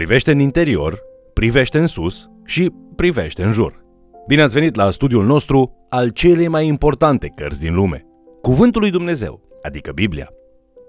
Privește în interior, privește în sus și privește în jur. Bine ați venit la studiul nostru al celei mai importante cărți din lume, Cuvântul lui Dumnezeu, adică Biblia.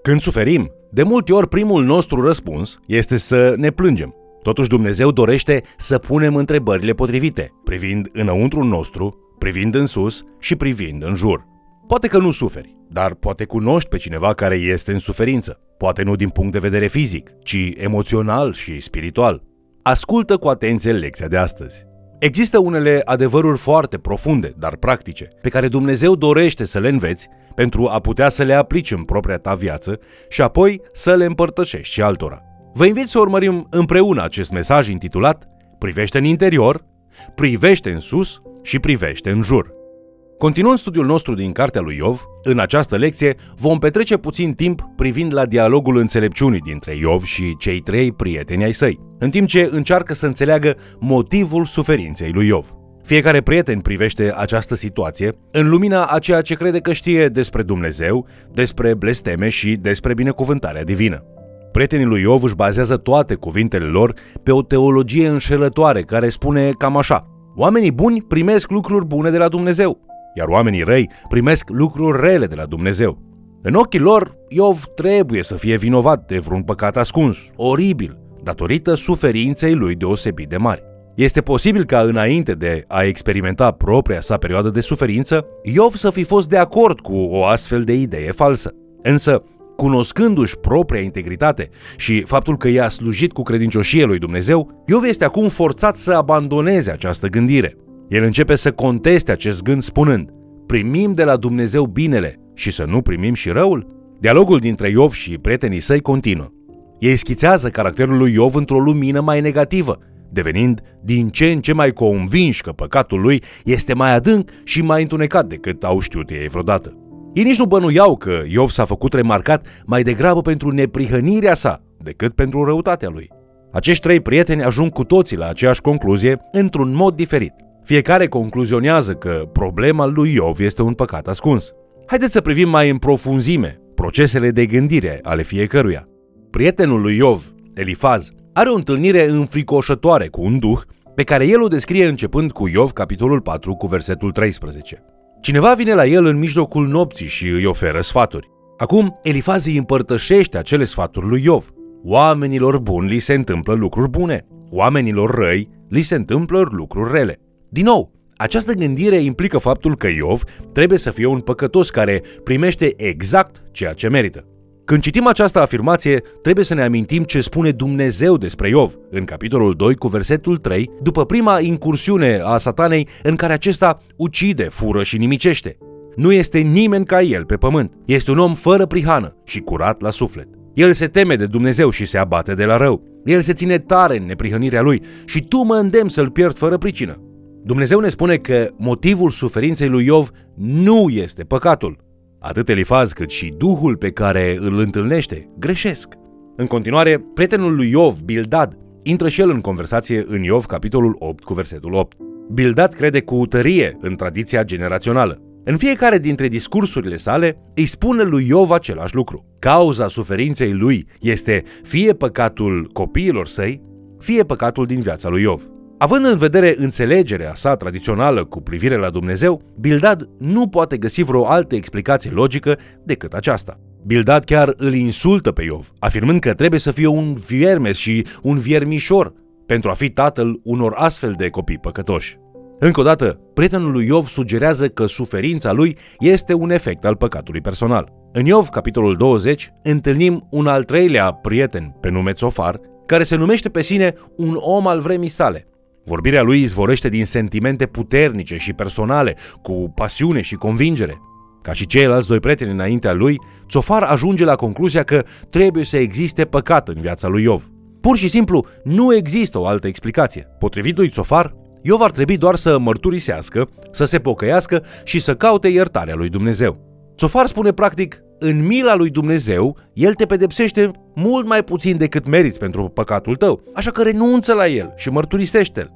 Când suferim, de multe ori primul nostru răspuns este să ne plângem. Totuși Dumnezeu dorește să punem întrebările potrivite, privind înăuntru nostru, privind în sus și privind în jur. Poate că nu suferi, dar poate cunoști pe cineva care este în suferință. Poate nu din punct de vedere fizic, ci emoțional și spiritual. Ascultă cu atenție lecția de astăzi. Există unele adevăruri foarte profunde, dar practice, pe care Dumnezeu dorește să le înveți pentru a putea să le aplici în propria ta viață și apoi să le împărtășești și altora. Vă invit să urmărim împreună acest mesaj intitulat Privește în interior, privește în sus și privește în jur. Continuând studiul nostru din cartea lui Iov, în această lecție vom petrece puțin timp privind la dialogul înțelepciunii dintre Iov și cei trei prieteni ai săi, în timp ce încearcă să înțeleagă motivul suferinței lui Iov. Fiecare prieten privește această situație în lumina a ceea ce crede că știe despre Dumnezeu, despre blesteme și despre binecuvântarea divină. Prietenii lui Iov își bazează toate cuvintele lor pe o teologie înșelătoare care spune cam așa. Oamenii buni primesc lucruri bune de la Dumnezeu, iar oamenii răi primesc lucruri rele de la Dumnezeu. În ochii lor, Iov trebuie să fie vinovat de vreun păcat ascuns, oribil, datorită suferinței lui deosebit de mari. Este posibil ca înainte de a experimenta propria sa perioadă de suferință, Iov să fi fost de acord cu o astfel de idee falsă. Însă, cunoscându-și propria integritate și faptul că i-a slujit cu credincioșie lui Dumnezeu, Iov este acum forțat să abandoneze această gândire. El începe să conteste acest gând spunând, primim de la Dumnezeu binele și să nu primim și răul? Dialogul dintre Iov și prietenii săi continuă. Ei schițează caracterul lui Iov într-o lumină mai negativă, devenind din ce în ce mai convinși că păcatul lui este mai adânc și mai întunecat decât au știut ei vreodată. Ei nici nu bănuiau că Iov s-a făcut remarcat mai degrabă pentru neprihănirea sa decât pentru răutatea lui. Acești trei prieteni ajung cu toții la aceeași concluzie într-un mod diferit. Fiecare concluzionează că problema lui Iov este un păcat ascuns. Haideți să privim mai în profunzime procesele de gândire ale fiecăruia. Prietenul lui Iov, Elifaz, are o întâlnire înfricoșătoare cu un duh pe care el o descrie începând cu Iov, capitolul 4, cu versetul 13. Cineva vine la el în mijlocul nopții și îi oferă sfaturi. Acum, Elifaz îi împărtășește acele sfaturi lui Iov. Oamenilor buni li se întâmplă lucruri bune, oamenilor răi li se întâmplă lucruri rele. Din nou, această gândire implică faptul că Iov trebuie să fie un păcătos care primește exact ceea ce merită. Când citim această afirmație, trebuie să ne amintim ce spune Dumnezeu despre Iov în capitolul 2 cu versetul 3, după prima incursiune a satanei în care acesta ucide, fură și nimicește. Nu este nimeni ca el pe pământ. Este un om fără prihană și curat la suflet. El se teme de Dumnezeu și se abate de la rău. El se ține tare în neprihănirea lui și tu mă îndemn să-l pierd fără pricină. Dumnezeu ne spune că motivul suferinței lui Iov nu este păcatul. Atât Elifaz cât și Duhul pe care îl întâlnește greșesc. În continuare, prietenul lui Iov, Bildad, intră și el în conversație în Iov, capitolul 8, cu versetul 8. Bildad crede cu tărie în tradiția generațională. În fiecare dintre discursurile sale îi spune lui Iov același lucru. Cauza suferinței lui este fie păcatul copiilor săi, fie păcatul din viața lui Iov. Având în vedere înțelegerea sa tradițională cu privire la Dumnezeu, Bildad nu poate găsi vreo altă explicație logică decât aceasta. Bildad chiar îl insultă pe Iov, afirmând că trebuie să fie un viermes și un viermișor pentru a fi tatăl unor astfel de copii păcătoși. Încă o dată, prietenul lui Iov sugerează că suferința lui este un efect al păcatului personal. În Iov, capitolul 20, întâlnim un al treilea prieten pe nume Țofar, care se numește pe sine un om al vremii sale. Vorbirea lui izvorește din sentimente puternice și personale, cu pasiune și convingere. Ca și ceilalți doi prieteni înaintea lui, Țofar ajunge la concluzia că trebuie să existe păcat în viața lui Iov. Pur și simplu, nu există o altă explicație. Potrivit lui Țofar, Iov ar trebui doar să mărturisească, să se pocăiască și să caute iertarea lui Dumnezeu. Țofar spune practic, în mila lui Dumnezeu, El te pedepsește mult mai puțin decât meriți pentru păcatul tău, așa că renunță la El și mărturisește-l.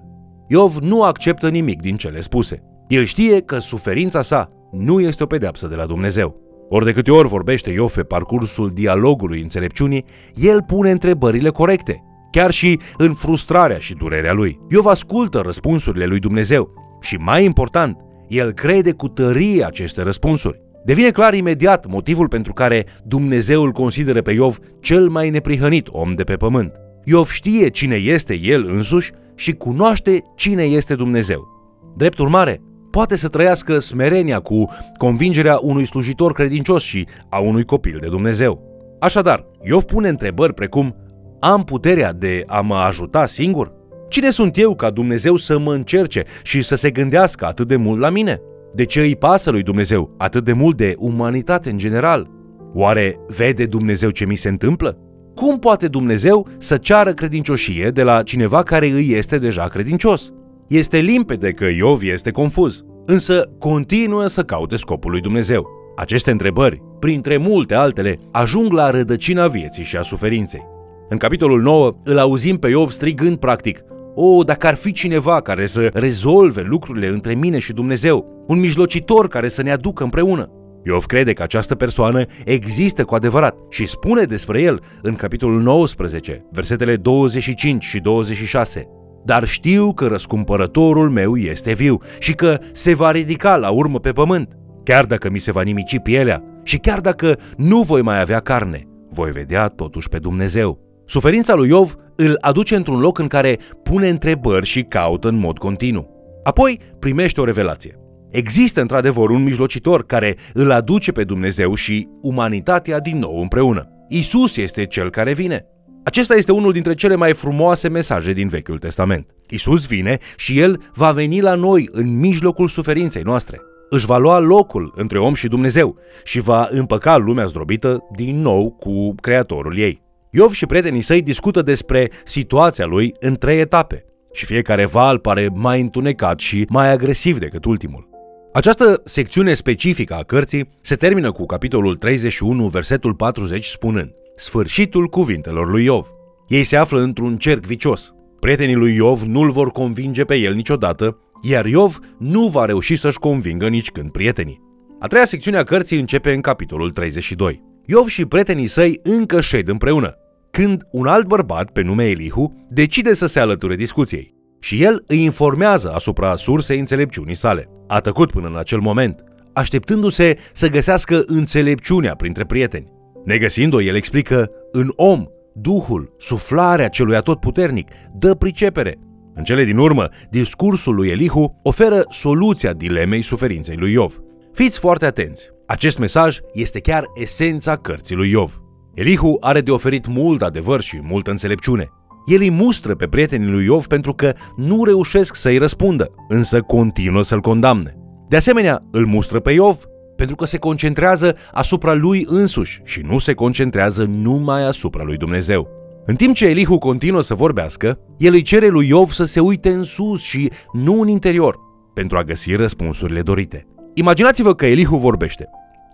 Iov nu acceptă nimic din cele spuse. El știe că suferința sa nu este o pedeapsă de la Dumnezeu. Ori de câte ori vorbește Iov pe parcursul dialogului înțelepciunii, el pune întrebările corecte, chiar și în frustrarea și durerea lui. Iov ascultă răspunsurile lui Dumnezeu și, mai important, el crede cu tărie aceste răspunsuri. Devine clar imediat motivul pentru care Dumnezeu îl consideră pe Iov cel mai neprihănit om de pe pământ. Iov știe cine este el însuși și cunoaște cine este Dumnezeu. Drept urmare, poate să trăiască smerenia cu convingerea unui slujitor credincios și a unui copil de Dumnezeu. Așadar, Iov pune întrebări precum Am puterea de a mă ajuta singur? Cine sunt eu ca Dumnezeu să mă încerce și să se gândească atât de mult la mine? De ce îi pasă lui Dumnezeu atât de mult de umanitate în general? Oare vede Dumnezeu ce mi se întâmplă? Cum poate Dumnezeu să ceară credincioșie de la cineva care îi este deja credincios? Este limpede că Iov este confuz, însă continuă să caute scopul lui Dumnezeu. Aceste întrebări, printre multe altele, ajung la rădăcina vieții și a suferinței. În capitolul 9 îl auzim pe Iov strigând practic o, dacă ar fi cineva care să rezolve lucrurile între mine și Dumnezeu, un mijlocitor care să ne aducă împreună. Iov crede că această persoană există cu adevărat și spune despre el în capitolul 19, versetele 25 și 26. Dar știu că răscumpărătorul meu este viu și că se va ridica la urmă pe pământ. Chiar dacă mi se va nimici pielea și chiar dacă nu voi mai avea carne, voi vedea totuși pe Dumnezeu. Suferința lui Iov îl aduce într-un loc în care pune întrebări și caută în mod continuu. Apoi primește o revelație. Există într-adevăr un mijlocitor care îl aduce pe Dumnezeu și umanitatea din nou împreună. Isus este cel care vine. Acesta este unul dintre cele mai frumoase mesaje din Vechiul Testament. Isus vine și El va veni la noi în mijlocul suferinței noastre. Își va lua locul între om și Dumnezeu și va împăca lumea zdrobită din nou cu Creatorul ei. Iov și prietenii săi discută despre situația lui în trei etape și fiecare val pare mai întunecat și mai agresiv decât ultimul. Această secțiune specifică a cărții se termină cu capitolul 31, versetul 40, spunând Sfârșitul cuvintelor lui Iov. Ei se află într-un cerc vicios. Prietenii lui Iov nu-l vor convinge pe el niciodată, iar Iov nu va reuși să-și convingă nici când prietenii. A treia secțiune a cărții începe în capitolul 32. Iov și prietenii săi încă șed împreună, când un alt bărbat pe nume Elihu decide să se alăture discuției și el îi informează asupra sursei înțelepciunii sale. A tăcut până în acel moment, așteptându-se să găsească înțelepciunea printre prieteni. Negăsind-o, el explică, în om, Duhul, suflarea celui atotputernic, dă pricepere. În cele din urmă, discursul lui Elihu oferă soluția dilemei suferinței lui Iov. Fiți foarte atenți! Acest mesaj este chiar esența cărții lui Iov. Elihu are de oferit mult adevăr și multă înțelepciune. El îi mustră pe prietenii lui Iov pentru că nu reușesc să-i răspundă, însă continuă să-l condamne. De asemenea, îl mustră pe Iov pentru că se concentrează asupra lui însuși și nu se concentrează numai asupra lui Dumnezeu. În timp ce Elihu continuă să vorbească, el îi cere lui Iov să se uite în sus și nu în interior, pentru a găsi răspunsurile dorite. Imaginați-vă că Elihu vorbește.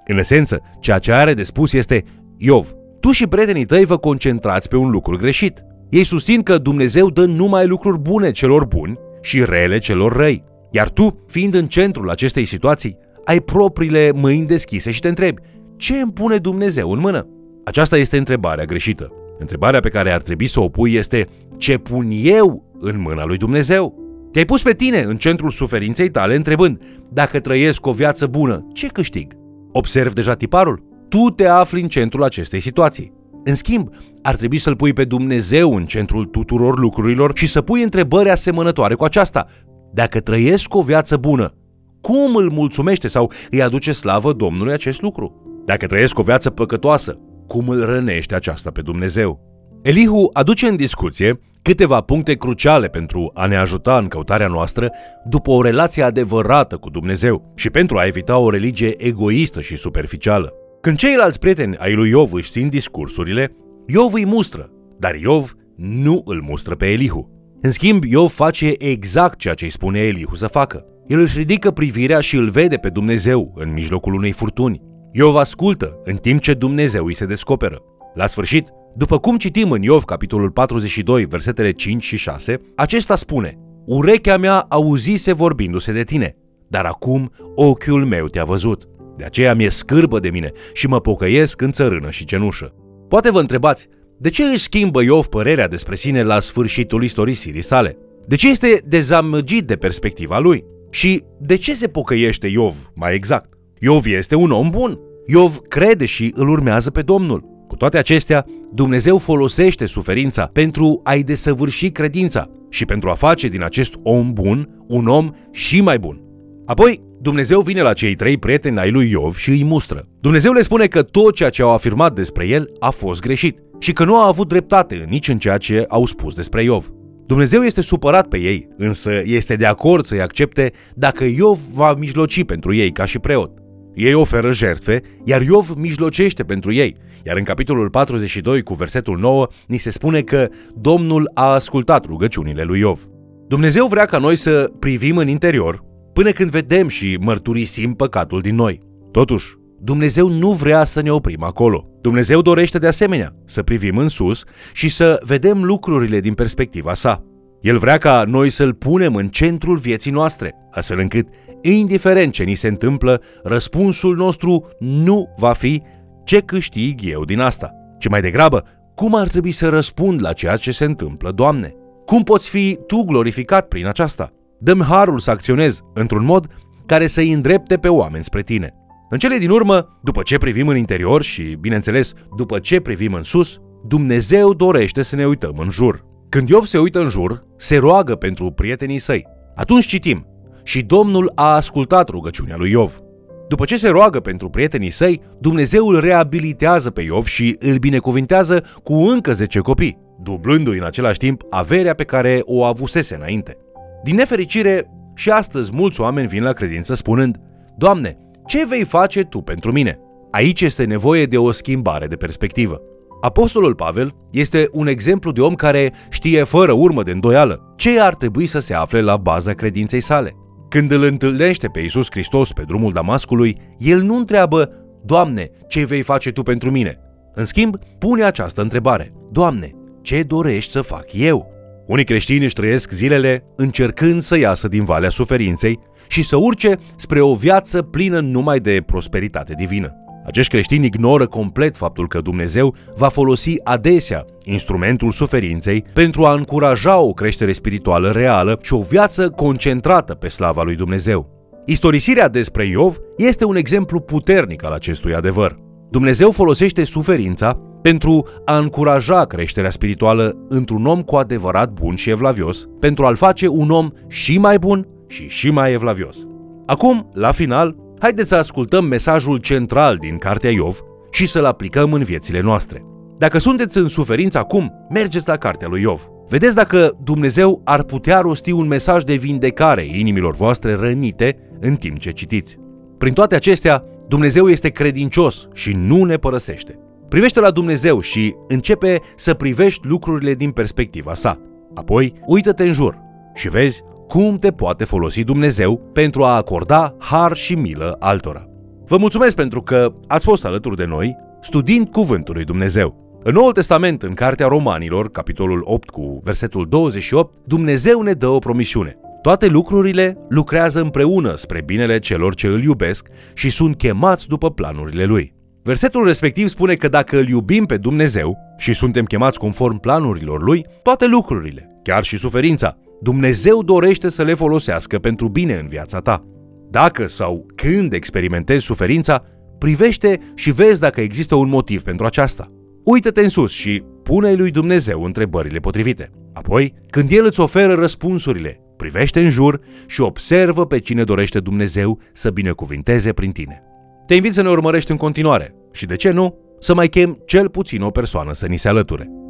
În esență, ceea ce are de spus este Iov, tu și prietenii tăi vă concentrați pe un lucru greșit. Ei susțin că Dumnezeu dă numai lucruri bune celor buni și rele celor răi. Iar tu, fiind în centrul acestei situații, ai propriile mâini deschise și te întrebi, ce îmi pune Dumnezeu în mână? Aceasta este întrebarea greșită. Întrebarea pe care ar trebui să o pui este, ce pun eu în mâna lui Dumnezeu? Te-ai pus pe tine în centrul suferinței tale întrebând, dacă trăiesc o viață bună, ce câștig? Observ deja tiparul? Tu te afli în centrul acestei situații. În schimb, ar trebui să-L pui pe Dumnezeu în centrul tuturor lucrurilor și să pui întrebări asemănătoare cu aceasta. Dacă trăiesc o viață bună, cum îl mulțumește sau îi aduce slavă Domnului acest lucru? Dacă trăiesc o viață păcătoasă, cum îl rănește aceasta pe Dumnezeu? Elihu aduce în discuție câteva puncte cruciale pentru a ne ajuta în căutarea noastră după o relație adevărată cu Dumnezeu și pentru a evita o religie egoistă și superficială. Când ceilalți prieteni ai lui Iov își țin discursurile, Iov îi mustră, dar Iov nu îl mustră pe Elihu. În schimb, Iov face exact ceea ce îi spune Elihu să facă. El își ridică privirea și îl vede pe Dumnezeu în mijlocul unei furtuni. Iov ascultă în timp ce Dumnezeu îi se descoperă. La sfârșit, după cum citim în Iov, capitolul 42, versetele 5 și 6, acesta spune Urechea mea auzise vorbindu-se de tine, dar acum ochiul meu te-a văzut. De aceea mi-e scârbă de mine și mă pocăiesc în țărână și cenușă. Poate vă întrebați, De ce își schimbă Iov părerea despre sine la sfârșitul istorisirii sale? De ce este dezamăgit de perspectiva lui? Și de ce se pocăiește Iov, mai exact? Iov este un om bun. Iov crede și îl urmează pe Domnul. Cu toate acestea, Dumnezeu folosește suferința pentru a-i desăvârși credința și pentru a face din acest om bun un om și mai bun. Apoi, Dumnezeu vine la cei trei prieteni ai lui Iov și îi mustră. Dumnezeu le spune că tot ceea ce au afirmat despre el a fost greșit și că nu a avut dreptate nici în ceea ce au spus despre Iov. Dumnezeu este supărat pe ei, însă este de acord să-i accepte dacă Iov va mijloci pentru ei ca și preot. Ei oferă jertfe, iar Iov mijlocește pentru ei, iar în capitolul 42 cu versetul 9 ni se spune că Domnul a ascultat rugăciunile lui Iov. Dumnezeu vrea ca noi să privim în interior până când vedem și mărturisim păcatul din noi. Totuși, Dumnezeu nu vrea să ne oprim acolo. Dumnezeu dorește de asemenea să privim în sus și să vedem lucrurile din perspectiva sa. El vrea ca noi să-L punem în centrul vieții noastre, astfel încât, indiferent ce ni se întâmplă, răspunsul nostru nu va fi ce câștig eu din asta, ci mai degrabă, cum ar trebui să răspund la ceea ce se întâmplă, Doamne? Cum poți fi Tu glorificat prin aceasta? Dăm harul să acționez într-un mod care să-i îndrepte pe oameni spre Tine. În cele din urmă, după ce privim în interior și, bineînțeles, după ce privim în sus, Dumnezeu dorește să ne uităm în jur. Când Iov se uită în jur, se roagă pentru prietenii săi. Atunci citim, și Domnul a ascultat rugăciunea lui Iov. După ce se roagă pentru prietenii săi, Dumnezeu îl reabilitează pe Iov și îl binecuvintează cu încă 10 copii, dublându-i în același timp averea pe care o avusese înainte. Din nefericire, și astăzi mulți oameni vin la credință spunând, Doamne, ce vei face Tu pentru mine? Aici este nevoie de o schimbare de perspectivă. Apostolul Pavel este un exemplu de om care știe fără urmă de îndoială ce ar trebui să se afle la baza credinței sale. Când îl întâlnește pe Iisus Hristos pe drumul Damascului, el nu întreabă, Doamne, ce vei face Tu pentru mine? În schimb, pune această întrebare, Doamne, ce dorești să fac eu? Unii creștini își trăiesc zilele încercând să iasă din valea suferinței și să urce spre o viață plină numai de prosperitate divină. Acești creștini ignoră complet faptul că Dumnezeu va folosi adesea instrumentul suferinței pentru a încuraja o creștere spirituală reală și o viață concentrată pe slava lui Dumnezeu. Istorisirea despre Iov este un exemplu puternic al acestui adevăr. Dumnezeu folosește suferința pentru a încuraja creșterea spirituală într-un om cu adevărat bun și evlavios, pentru a-l face un om și mai bun și și mai evlavios. Acum, la final, haideți să ascultăm mesajul central din Cartea Iov și să-l aplicăm în viețile noastre. Dacă sunteți în suferință acum, mergeți la Cartea lui Iov. Vedeți dacă Dumnezeu ar putea rosti un mesaj de vindecare inimilor voastre rănite în timp ce citiți. Prin toate acestea, Dumnezeu este credincios și nu ne părăsește. Privește la Dumnezeu și începe să privești lucrurile din perspectiva sa. Apoi, uită-te în jur și vezi cum te poate folosi Dumnezeu pentru a acorda har și milă altora. Vă mulțumesc pentru că ați fost alături de noi studiind Cuvântul lui Dumnezeu. În Noul Testament, în Cartea Romanilor, capitolul 8 cu versetul 28, Dumnezeu ne dă o promisiune. Toate lucrurile lucrează împreună spre binele celor ce îl iubesc și sunt chemați după planurile lui. Versetul respectiv spune că dacă îl iubim pe Dumnezeu și suntem chemați conform planurilor lui, toate lucrurile, chiar și suferința, Dumnezeu dorește să le folosească pentru bine în viața ta. Dacă sau când experimentezi suferința, privește și vezi dacă există un motiv pentru aceasta. Uită-te în sus și pune lui Dumnezeu întrebările potrivite. Apoi, când El îți oferă răspunsurile, privește în jur și observă pe cine dorește Dumnezeu să binecuvinteze prin tine. Te invit să ne urmărești în continuare și, de ce nu, să mai chem cel puțin o persoană să ni se alăture.